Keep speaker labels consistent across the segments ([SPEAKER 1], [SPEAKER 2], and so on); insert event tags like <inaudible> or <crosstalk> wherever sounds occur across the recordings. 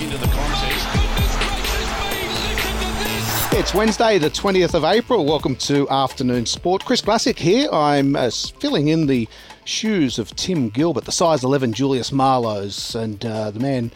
[SPEAKER 1] into the.
[SPEAKER 2] It's Wednesday, the 20th of April. Welcome to Afternoon Sport. Chris Classic here. I'm uh, filling in the shoes of Tim Gilbert, the size 11 Julius Marlow's, and uh, the man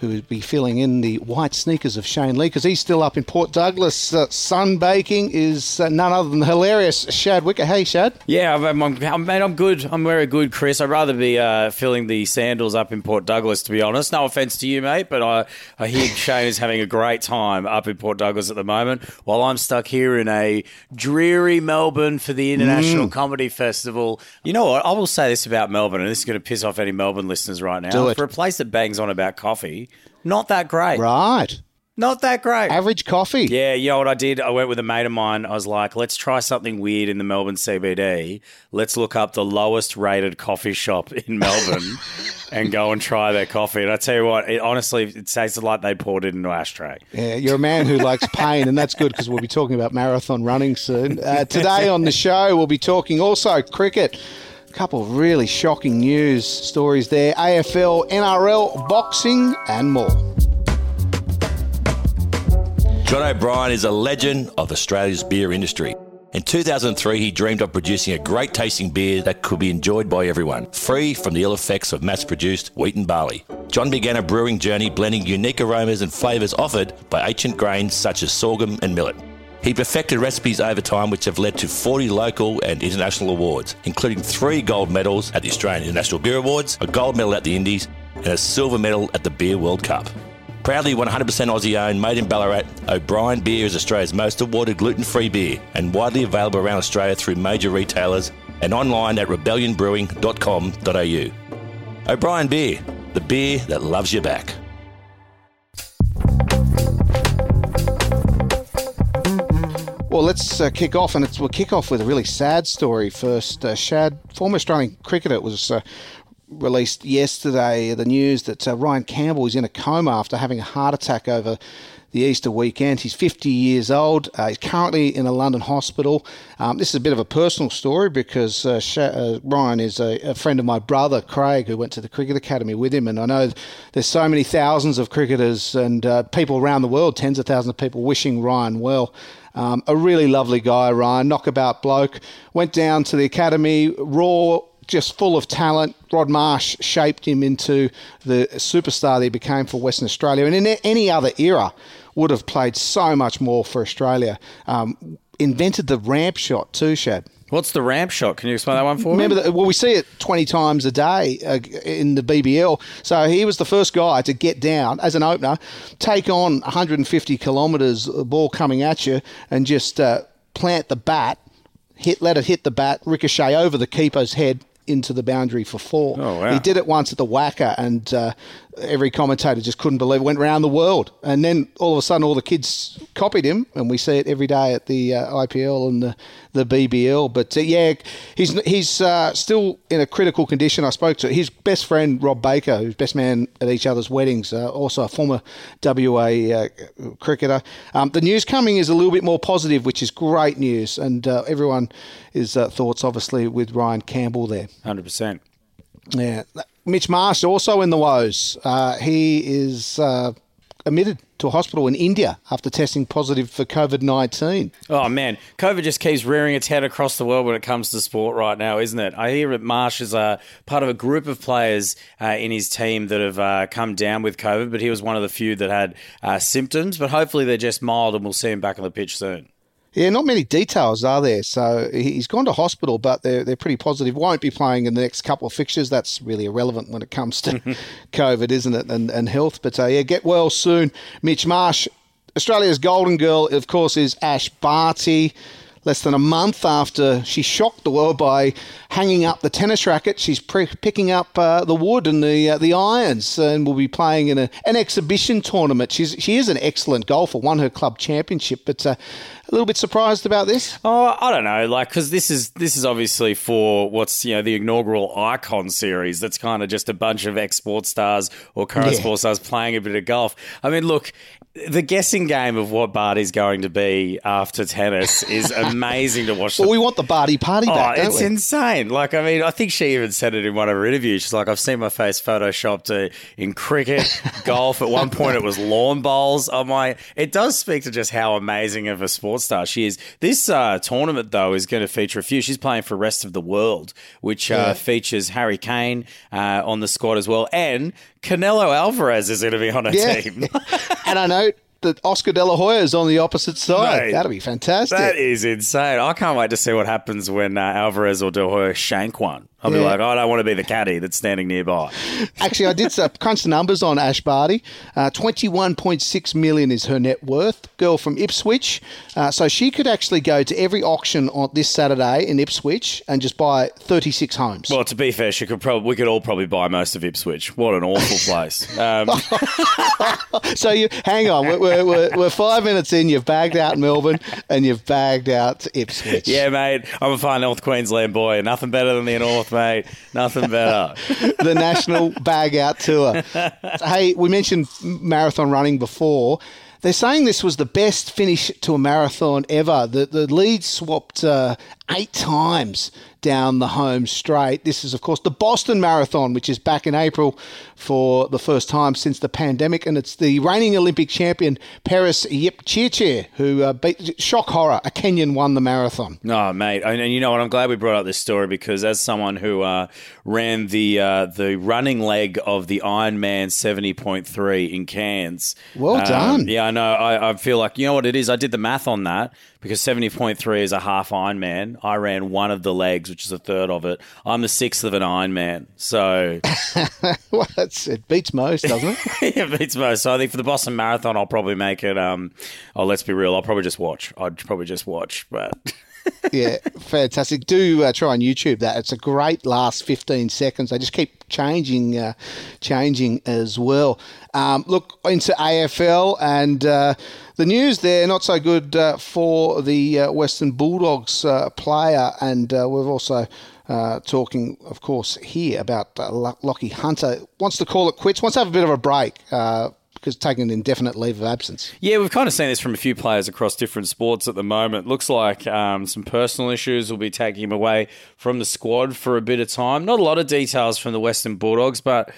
[SPEAKER 2] who would be filling in the white sneakers of Shane Lee because he's still up in Port Douglas uh, sunbaking is uh, none other than the hilarious Shad Wicker. Hey, Shad.
[SPEAKER 3] Yeah, I'm, I'm, I'm, mate, I'm good. I'm very good, Chris. I'd rather be uh, filling the sandals up in Port Douglas, to be honest. No offence to you, mate, but I, I hear Shane is having a great time up in Port Douglas at the moment while I'm stuck here in a dreary Melbourne for the International Comedy Festival. You know what? I will say this about Melbourne, and this is going to piss off any Melbourne listeners right now.
[SPEAKER 2] Do it.
[SPEAKER 3] For a place that bangs on about coffee, not that great.
[SPEAKER 2] Right.
[SPEAKER 3] Not that great.
[SPEAKER 2] Average coffee.
[SPEAKER 3] Yeah, you know what I did? I went with a mate of mine. I was like, let's try something weird in the Melbourne CBD. Let's look up the lowest rated coffee shop in <laughs> Melbourne and go and try their coffee. And I tell you what, it, honestly, it tasted like they poured it into an ashtray.
[SPEAKER 2] Yeah, you're a man who likes pain, and that's good because we'll be talking about marathon running soon. Uh, today on the show, we'll be talking also cricket. Couple of really shocking news stories there AFL, NRL, boxing, and more.
[SPEAKER 4] John O'Brien is a legend of Australia's beer industry. In 2003, he dreamed of producing a great tasting beer that could be enjoyed by everyone, free from the ill effects of mass produced wheat and barley. John began a brewing journey blending unique aromas and flavours offered by ancient grains such as sorghum and millet. He perfected recipes over time which have led to 40 local and international awards, including three gold medals at the Australian International Beer Awards, a gold medal at the Indies, and a silver medal at the Beer World Cup. Proudly 100% Aussie owned, made in Ballarat, O'Brien Beer is Australia's most awarded gluten free beer and widely available around Australia through major retailers and online at rebellionbrewing.com.au. O'Brien Beer, the beer that loves you back.
[SPEAKER 2] Well, let's uh, kick off, and we'll kick off with a really sad story first. Uh, Shad, former Australian cricketer, was uh, released yesterday the news that uh, Ryan Campbell is in a coma after having a heart attack over the Easter weekend. He's 50 years old. Uh, he's currently in a London hospital. Um, this is a bit of a personal story because uh, Sha- uh, Ryan is a, a, friend of my brother, Craig, who went to the Cricket Academy with him. And I know there's so many thousands of cricketers and uh, people around the world, tens of thousands of people wishing Ryan well. Um, a really lovely guy, Ryan, knockabout bloke. Went down to the academy, raw, just full of talent. Rod Marsh shaped him into the superstar that he became for Western Australia. And in any other era, would have played so much more for Australia. Um, invented the ramp shot too, Shad.
[SPEAKER 3] What's the ramp shot? Can you explain that one for
[SPEAKER 2] Remember
[SPEAKER 3] me?
[SPEAKER 2] that? Well, we see it twenty times a day uh, in the BBL. So he was the first guy to get down as an opener, take on 150 kilometres, ball coming at you, and just uh, plant the bat, hit, let it hit the bat, ricochet over the keeper's head into the boundary for four.
[SPEAKER 3] Oh, wow.
[SPEAKER 2] He did it once at the WACA, and uh, every commentator just couldn't believe it. Went around the world, and then all of a sudden, all the kids copied him, and we see it every day at the uh, IPL and the, the BBL. But uh, yeah, he's he's uh, still in a critical condition. I spoke to his best friend Rob Baker, who's best man at each other's weddings, uh, also a former WA uh, cricketer. Um, the news coming is a little bit more positive, which is great news, and uh, everyone is thoughts obviously with Ryan Campbell there.
[SPEAKER 3] 100%.
[SPEAKER 2] Yeah, Mitch Marsh also in the woes. Uh, he is uh, admitted to a hospital in India after testing positive for COVID nineteen.
[SPEAKER 3] Oh man, COVID just keeps rearing its head across the world when it comes to sport right now, isn't it? I hear that Marsh is a part of a group of players uh, in his team that have uh, come down with COVID, but he was one of the few that had uh, symptoms. But hopefully they're just mild, and we'll see him back on the pitch soon.
[SPEAKER 2] Yeah, not many details are there. So he's gone to hospital, but they're they're pretty positive. Won't be playing in the next couple of fixtures. That's really irrelevant when it comes to <laughs> COVID, isn't it? And and health. But uh, yeah, get well soon, Mitch Marsh. Australia's golden girl, of course, is Ash Barty. Less than a month after she shocked the world by hanging up the tennis racket, she's pre- picking up uh, the wood and the uh, the irons, and will be playing in a, an exhibition tournament. She's she is an excellent golfer. Won her club championship, but uh, a little bit surprised about this?
[SPEAKER 3] Oh, I don't know, like because this is this is obviously for what's you know the inaugural Icon series. That's kind of just a bunch of ex sports stars or current
[SPEAKER 2] Yeah.
[SPEAKER 3] sports stars playing a bit of golf. I mean, look, the guessing game of what Barty's going to be after tennis is <laughs> amazing to watch.
[SPEAKER 2] Well, we want the Barty party
[SPEAKER 3] Oh,
[SPEAKER 2] back, don't
[SPEAKER 3] it's
[SPEAKER 2] we?
[SPEAKER 3] insane. Like, I mean, I think she even said it in one of her interviews. She's like, I've seen my face photoshopped uh, in cricket, <laughs> golf. At one point, it was lawn bowls. I'm like, it does speak to just how amazing of a sports star she is. This uh, tournament, though, is going to feature a few. She's playing for Rest of the World, which
[SPEAKER 2] Yeah.
[SPEAKER 3] uh, features Harry Kane uh, on the squad as well. And Canelo Alvarez is going to be on a
[SPEAKER 2] Yeah.
[SPEAKER 3] team. <laughs>
[SPEAKER 2] and I know that Oscar De La Hoya is on the opposite side.
[SPEAKER 3] Mate,
[SPEAKER 2] That'll be fantastic.
[SPEAKER 3] That is insane. I can't wait to see what happens when uh, Alvarez or De La Hoya shank one. I'll be like, I don't want to be the caddy that's standing nearby. <laughs>
[SPEAKER 2] Actually, I did uh, crunch the numbers on Ash Barty. Uh, Twenty-one point six million is her net worth. Girl from Ipswich, uh, so she could actually go to every auction on this Saturday in Ipswich and just buy thirty-six homes.
[SPEAKER 3] Well, to be fair, she could probably we could all probably buy most of Ipswich. What an awful place. Um, <laughs>
[SPEAKER 2] so you hang on, we're, we're, we're, we're five minutes in. You've bagged out Melbourne and you've bagged out Ipswich.
[SPEAKER 3] yeah, mate, I'm a fine North Queensland boy. Nothing better than the North, mate. Nothing better. <laughs>
[SPEAKER 2] the national bag out tour. <laughs> hey, we mentioned marathon running before. They're saying this was the best finish to a marathon ever. The the lead swapped uh, eight times down the home straight. This is, of course, the Boston Marathon, which is back in April for the first time since the pandemic, and it's the reigning Olympic champion Peres Jepchirchir who uh, beat shock horror. A Kenyan won the marathon.
[SPEAKER 3] No, mate, and, and you know what? I'm glad we brought up this story because as someone who uh, ran the uh, the running leg of the Ironman 70.3 in Cairns,
[SPEAKER 2] Well
[SPEAKER 3] um,
[SPEAKER 2] done.
[SPEAKER 3] Yeah, I know. I, I feel like you know what it is. I did the math on that because 70.3 is a half Ironman. I ran one of the legs, which is a third of it. I'm the sixth of an Ironman, so <laughs>
[SPEAKER 2] well, it beats most, doesn't it? <laughs>
[SPEAKER 3] yeah, beats most. So I think for the Boston Marathon, I'll probably make it. Um, oh, let's be real. I'll probably just watch. I'd probably just watch, but. <laughs>
[SPEAKER 2] yeah, fantastic. Do uh, try on YouTube that. It's a great last 15 seconds. They just keep changing, uh, changing as well. Um, look into AFL and uh, the news there, not so good uh, for the uh, Western Bulldogs uh, player. And uh, we've also talking, of course, here about Lachie Hunter. Wants to call it quits, wants to have a bit of a break. Because taking an indefinite leave of absence.
[SPEAKER 3] Yeah, we've kind of seen this from a few players across different sports at the moment. Looks like um, some personal issues will be taking him away from the squad for a bit of time. Not a lot of details from the Western Bulldogs, but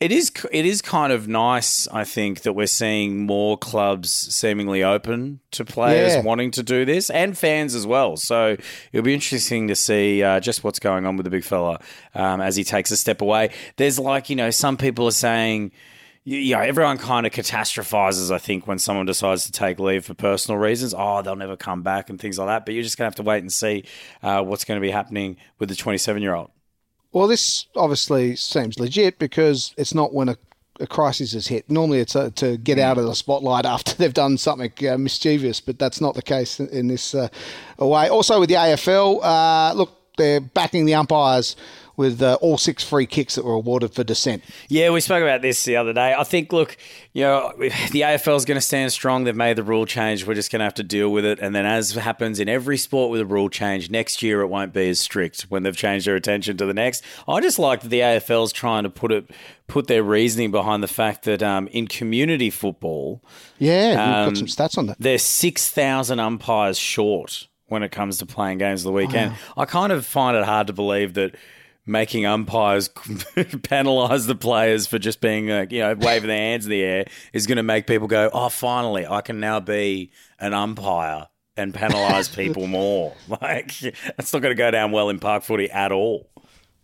[SPEAKER 3] it is it is kind of nice, I think, that we're seeing more clubs seemingly open to players
[SPEAKER 2] Yeah.
[SPEAKER 3] wanting to do this and fans as well. So it'll be interesting to see uh, just what's going on with the big fella um, as he takes a step away. There's like you know some people are saying you know, everyone kind of catastrophizes, I think, when someone decides to take leave for personal reasons. Oh, they'll never come back and things like that. But you're just going to have to wait and see uh, what's going to be happening with the 27 year old.
[SPEAKER 2] Well, this obviously seems legit because it's not when a, a crisis is hit. Normally, it's uh to get out of the spotlight after they've done something uh, mischievous, but that's not the case in, in this uh, way. Also, with the AFL, uh, look, they're backing the umpires with uh, all six free kicks that were awarded for dissent.
[SPEAKER 3] Yeah, we spoke about this the other day. I think, look, you know, the AFL is going to stand strong. They've made the rule change. We're just going to have to deal with it. And then, as happens in every sport with a rule change, next year it won't be as strict when they've changed their attention to the next. I just like that the AFL is trying to put it, put their reasoning behind the fact that um, in community football,
[SPEAKER 2] Yeah, you've
[SPEAKER 3] Um,
[SPEAKER 2] got some stats on that.
[SPEAKER 3] they're 6,000 umpires short when it comes to playing games of the weekend. I kind of find it hard to believe that making umpires <laughs> penalise the players for just being, uh, you know, waving their hands in the air is going to make people go, oh, finally, I can now be an umpire and penalise people <laughs> more. <laughs> Like, that's not going to go down well in park footy at all.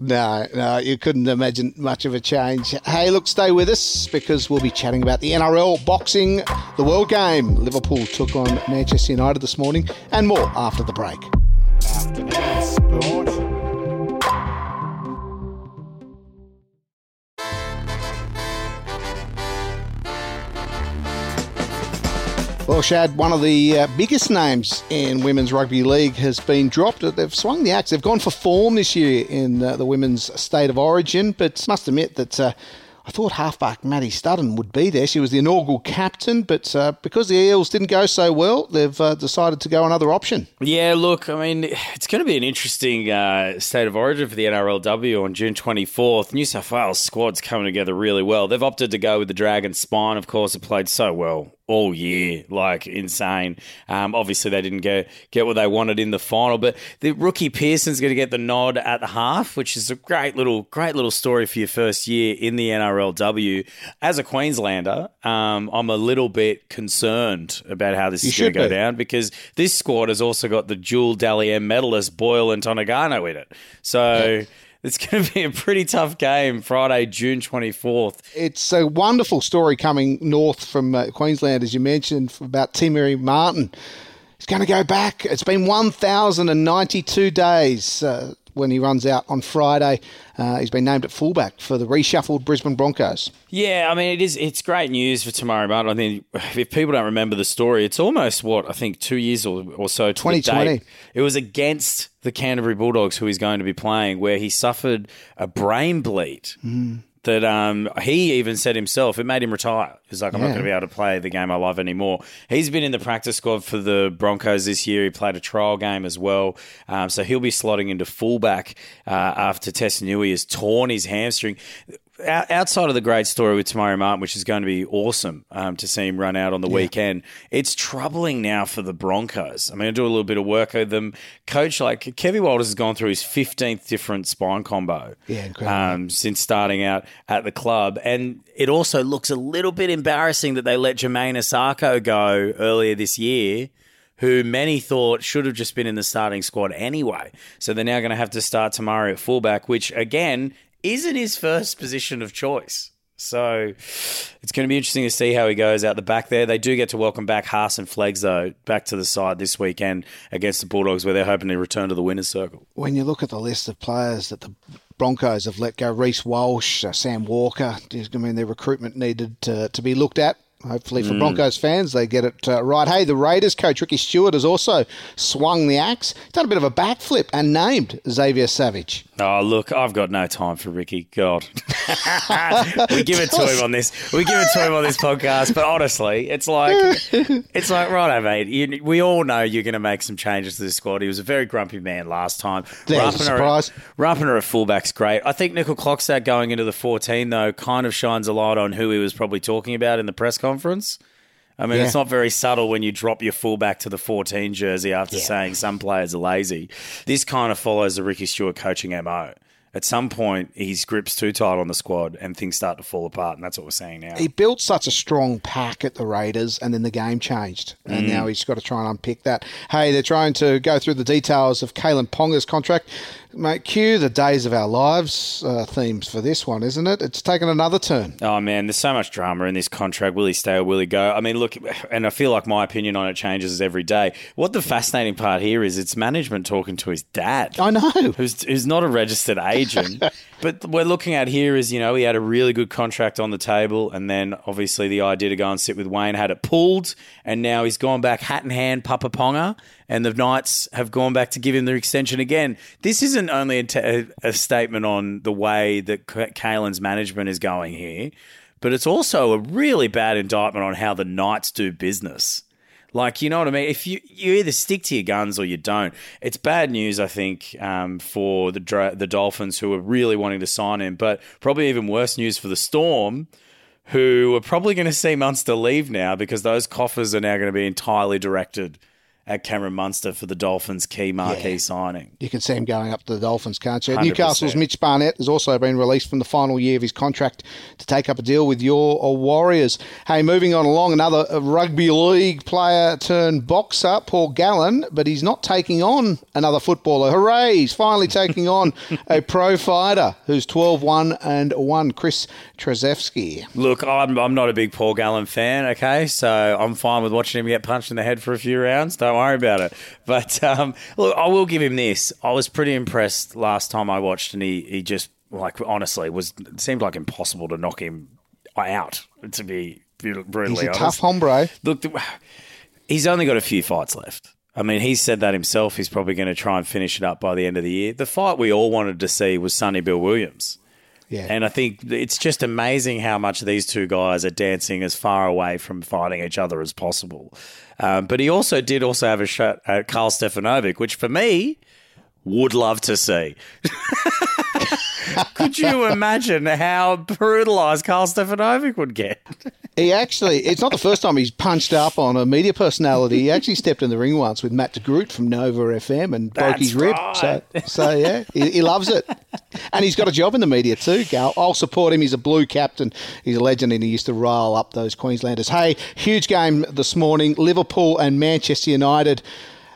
[SPEAKER 2] No, no, you couldn't imagine much of a change. Hey, look, stay with us because we'll be chatting about the NRL, boxing, the World Game. Liverpool took on Manchester United this morning, and more after the break. Well, Shad, one of the uh, biggest names in women's rugby league has been dropped. They've swung the axe. They've gone for form this year in uh, the women's state of origin, but must admit that uh, I thought halfback Maddie Studdon would be there. She was the inaugural captain, but uh, because the Eels didn't go so well, they've uh, decided to go another option.
[SPEAKER 3] Yeah, look, I mean, it's going to be an interesting uh, state of origin for the NRLW on June 24th. New South Wales squad's coming together really well. They've opted to go with the Dragon Spine, of course, it played so well all year, like insane. Um, obviously, they didn't get get what they wanted in the final, but the rookie Pearson's going to get the nod at the half, which is a great little great little story for your first year in the NRLW. As a Queenslander, um, I'm a little bit concerned about how this
[SPEAKER 2] You
[SPEAKER 3] is going to go
[SPEAKER 2] be.
[SPEAKER 3] down because this squad has also got the dual Dally M medalist Boyle and Tonegato in it, so. It's going to be a pretty tough game Friday, June 24th.
[SPEAKER 2] It's a wonderful story coming north from uh, Queensland, as you mentioned, about Timmy Martin. He's going to go back. It's been 1,092 days uh, when he runs out on Friday. Uh, he's been named at fullback for the reshuffled Brisbane Broncos.
[SPEAKER 3] Yeah, I mean it is. It's great news for Te Maire Martin. I think if people don't remember the story, it's almost what I think two years or, or so the
[SPEAKER 2] 2020.
[SPEAKER 3] It was against the Canterbury Bulldogs, who he's going to be playing, where he suffered a brain bleed. That um, he even said himself, it made him retire. He's like, I'm not going to be able to play the game I love anymore. He's been in the practice squad for the Broncos this year. He played a trial game as well. Um, so he'll be slotting into fullback uh, after Tesi Niu has torn his hamstring. Outside of the great story with Te Maire Martin, which is going to be awesome um, to see him run out on the weekend, it's troubling now for the Broncos. I mean, I do a little bit of work with them. Coach, like Kevin Walters has gone through his 15th different spine combo
[SPEAKER 2] Yeah, incredible.
[SPEAKER 3] um, since starting out at the club. And it also looks a little bit embarrassing that they let Jamayne Isaako go earlier this year, who many thought should have just been in the starting squad anyway. So they're now going to have to start Tamari at fullback, which again isn't his first position of choice. So it's going to be interesting to see how he goes out the back there. They do get to welcome back Haas and Flegs, though, back to the side this weekend against the Bulldogs, where they're hoping to return to the winner's circle.
[SPEAKER 2] When you look at the list of players that the Broncos have let go, Reece Walsh, uh, Sam Walker, I mean, their recruitment needed to, to be looked at. Hopefully, for Broncos fans, they get it uh, right. Hey, the Raiders coach Ricky Stuart has also swung the axe, done a bit of a backflip, and named Xavier Savage.
[SPEAKER 3] Oh, look, I've got no time for Ricky. God. <laughs> we give it to him on this. We give it to him on this podcast, but honestly, it's like it's like right, mate. You, we all know you're going to make some changes to this squad. He was a very grumpy man last time.
[SPEAKER 2] There's a surprise.
[SPEAKER 3] Rapana at fullback's great. I think Nicoll-Klokstad going into the 14 though kind of shines a light on who he was probably talking about in the press conference. I mean,
[SPEAKER 2] Yeah.
[SPEAKER 3] it's not very subtle when you drop your fullback to the 14 jersey after saying some players are lazy. This kind of follows the Ricky Stuart coaching MO. At some point, his grip's too tight on the squad and things start to fall apart, and that's what we're seeing now.
[SPEAKER 2] He built such a strong pack at the Raiders, and then the game changed, and mm. now he's got to try and unpick that. Hey, they're trying to go through the details of Kalyn Ponga's contract. Mate, cue the days of our lives uh, themes for this one, isn't it? It's taken another turn.
[SPEAKER 3] Oh man, there's so much drama in this contract. Will he stay or will he go? I mean, look, and I feel like my opinion on it changes every day. What the fascinating part here is it's management talking to his dad.
[SPEAKER 2] I know.
[SPEAKER 3] who's who's not a registered agent. <laughs> but what we're looking at here is, you know, he had a really good contract on the table, and then obviously the idea to go and sit with Wayne had it pulled, and now he's gone back hat in hand, Papa Ponga, and the Knights have gone back to give him their extension again. This isn't only a, t- a statement on the way that Kalyn's management is going here, but it's also a really bad indictment on how the Knights do business. Like, you know what I mean? If you you either stick to your guns or you don't, it's bad news. I think um, for the the Dolphins who are really wanting to sign him, but probably even worse news for the Storm, who are probably going to see Munster leave now because those coffers are now going to be entirely directed at Cameron Munster for the Dolphins' key marquee
[SPEAKER 2] Yeah.
[SPEAKER 3] signing.
[SPEAKER 2] You can see him going up to the Dolphins, can't you?
[SPEAKER 3] 100%.
[SPEAKER 2] Newcastle's Mitch Barnett has also been released from the final year of his contract to take up a deal with your uh, Warriors. Hey, moving on along, another uh, rugby league player turned boxer, Paul Gallen, but he's not taking on another footballer. Hooray! He's finally taking on <laughs> a pro fighter who's 12 1 and 1, Kris Terzievski.
[SPEAKER 3] Look, I'm, I'm not a big Paul Gallen fan, okay? So I'm fine with watching him get punched in the head for a few rounds. Don't worry about it. But um, look, I will give him this. I was pretty impressed last time I watched, and he, he just, like, honestly, was it seemed like impossible to knock him out, to be brutally
[SPEAKER 2] He's a
[SPEAKER 3] honest.
[SPEAKER 2] tough hombre.
[SPEAKER 3] Look, he's only got a few fights left. I mean, he said that himself. He's probably going to try and finish it up by the end of the year. The fight we all wanted to see was Sonny Bill Williams.
[SPEAKER 2] Yeah.
[SPEAKER 3] And I think it's just amazing how much these two guys are dancing as far away from fighting each other as possible. Um, but he also did also have a shot at Karl Stefanovic, which for me would love to see. <laughs> Could you <laughs> imagine how brutalised Karl Stefanovic would get?
[SPEAKER 2] He actually, it's not the first time he's punched up on a media personality. He actually stepped in the ring once with Matt de Groot from Nova FM and broke
[SPEAKER 3] That's
[SPEAKER 2] his rib.
[SPEAKER 3] right.
[SPEAKER 2] So, so yeah, he, he loves it. And he's got a job in the media too, Gal. I'll support him. He's a blue captain. He's a legend and he used to rile up those Queenslanders. Hey, huge game this morning. Liverpool and Manchester United.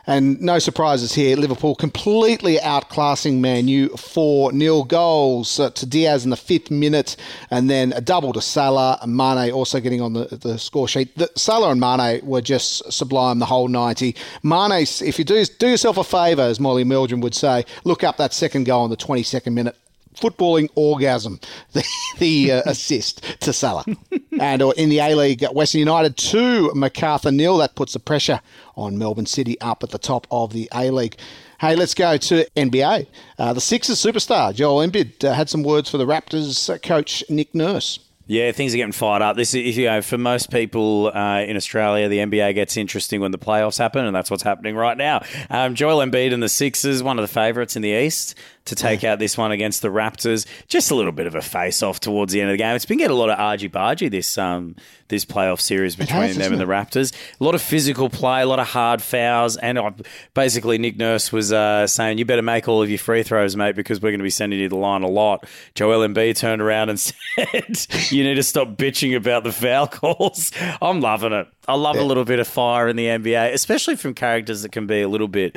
[SPEAKER 2] And no surprises here. Liverpool completely outclassing Man U 4 nil goals uh, to Diaz in the fifth minute, and then a double to Salah. and Mane also getting on the, the score sheet. The, Salah and Mane were just sublime the whole 90. Mane, if you do, do yourself a favour, as Molly Mildred would say, look up that second goal in the 22nd minute footballing orgasm, <laughs> the, the uh, assist to Salah. <laughs> and uh, in the A League, Western United 2, MacArthur nil. That puts the pressure on Melbourne City up at the top of the A League. Hey, let's go to NBA. Uh, the Sixers superstar, Joel Embiid, uh, had some words for the Raptors uh, coach, Nick Nurse.
[SPEAKER 3] Yeah, things are getting fired up. This is, you know, for most people uh, in Australia, the NBA gets interesting when the playoffs happen, and that's what's happening right now. Um, Joel Embiid and the Sixers, one of the favourites in the East, to take out this one against the Raptors. Just a little bit of a face-off towards the end of the game. It's been getting a lot of argy-bargy this um, this playoff series between
[SPEAKER 2] has,
[SPEAKER 3] them and the Raptors. A lot of physical play, a lot of hard fouls, and uh, basically Nick Nurse was uh, saying, "You better make all of your free throws, mate, because we're going to be sending you the line a lot." Joel Embiid turned around and <laughs> said, "You need to stop bitching about the foul <laughs> calls." I'm loving it. I love a little bit of fire in the NBA, especially from characters that can be a little bit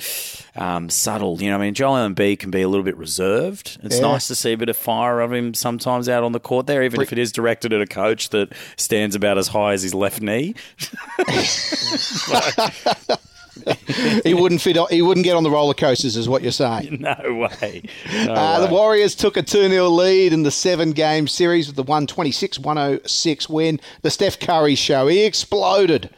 [SPEAKER 3] um, subtle. You know, I mean, Joel Embiid can be a little bit reserved. It's
[SPEAKER 2] Yeah.
[SPEAKER 3] nice to see a bit of fire of him sometimes out on the court there, even if it is directed at a coach that stands about as high as his left knee. <laughs> <laughs> <laughs>
[SPEAKER 2] he wouldn't fit. on- He wouldn't get on the roller coasters, is what you're saying. <laughs>
[SPEAKER 3] No way. No
[SPEAKER 2] Uh, the. Warriors took a 2 0 lead in the seven game series with the 126 106 win. The Steph Curry show. He exploded.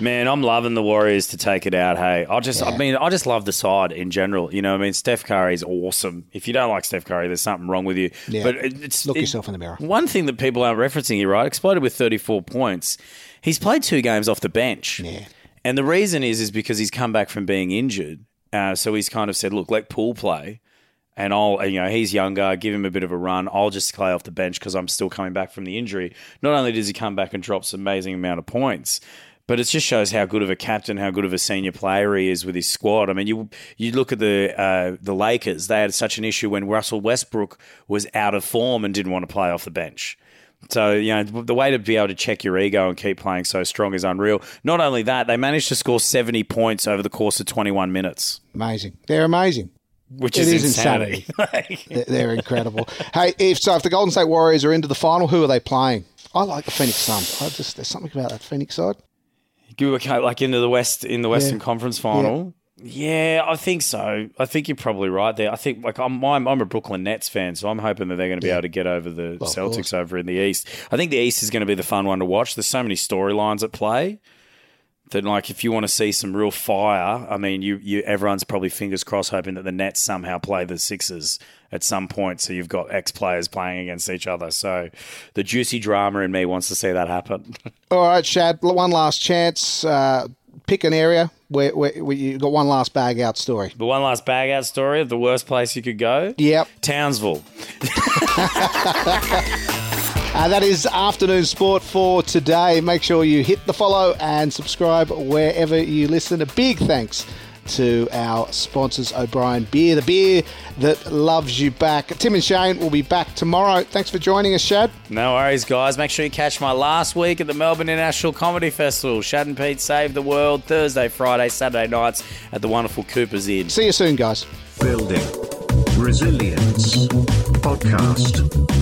[SPEAKER 3] Man, I'm loving the Warriors to take it out. Hey, I just, I mean, I just love the side in general. You know, what I mean, Steph Curry is awesome. If you don't like Steph Curry, there's something wrong with you.
[SPEAKER 2] Yeah.
[SPEAKER 3] But it- it's
[SPEAKER 2] Look
[SPEAKER 3] it-
[SPEAKER 2] yourself in the mirror.
[SPEAKER 3] One thing that people aren't referencing here, right? Exploded with 34 points. He's played two games off the bench.
[SPEAKER 2] Yeah.
[SPEAKER 3] And the reason is, is because he's come back from being injured. Uh, so he's kind of said, look, let Poole play. And I'll, you know, he's younger, give him a bit of a run. I'll just play off the bench because I'm still coming back from the injury. Not only does he come back and drops an amazing amount of points, but it just shows how good of a captain, how good of a senior player he is with his squad. I mean, you you look at the uh, the Lakers; they had such an issue when Russell Westbrook was out of form and didn't want to play off the bench. So, you know, the way to be able to check your ego and keep playing so strong is unreal. Not only that, they managed to score 70 points over the course of 21 minutes,
[SPEAKER 2] Amazing. They're amazing.
[SPEAKER 3] which
[SPEAKER 2] It
[SPEAKER 3] is,
[SPEAKER 2] is
[SPEAKER 3] insanity. <laughs>
[SPEAKER 2] They're, they're incredible. hey, if so, if the Golden State Warriors are into the final, who are they playing? I like the Phoenix Suns. I just there's something about that Phoenix side.
[SPEAKER 3] You were like into the West in the Western
[SPEAKER 2] Yeah.
[SPEAKER 3] Conference final. Yeah. I think so. I think you're probably right there. I think like I'm I'm, I'm a Brooklyn Nets fan, so I'm hoping that they're going to be able to get over the
[SPEAKER 2] Well,
[SPEAKER 3] Celtics over in the East. I think the East is going to be the fun one to watch. There's so many storylines at play. That like if you want to see some real fire, I mean, you you everyone's probably fingers crossed hoping that the Nets somehow play the Sixers at some point, so you've got ex players playing against each other. So the juicy drama in me wants to see that happen. <laughs>
[SPEAKER 2] All right, Shad. One last chance. Uh, pick an area where, where, where you got one last bag out story.
[SPEAKER 3] The one last bag out story of the worst place you could go.
[SPEAKER 2] Yep.
[SPEAKER 3] Townsville. <laughs> <laughs>
[SPEAKER 2] Uh, that is afternoon sport for today. Make sure you hit the follow and subscribe wherever you listen. A big thanks to our sponsors, O'Brien Beer, the beer that loves you back. Tim and Shane will be back tomorrow. Thanks for joining us, Shad.
[SPEAKER 3] No worries, guys. Make sure you catch my last week at the Melbourne International Comedy Festival. Shad and Pete Save the World Thursday, Friday, Saturday nights at the wonderful Cooper's Inn.
[SPEAKER 2] See you soon, guys.
[SPEAKER 1] Building Resilience Podcast.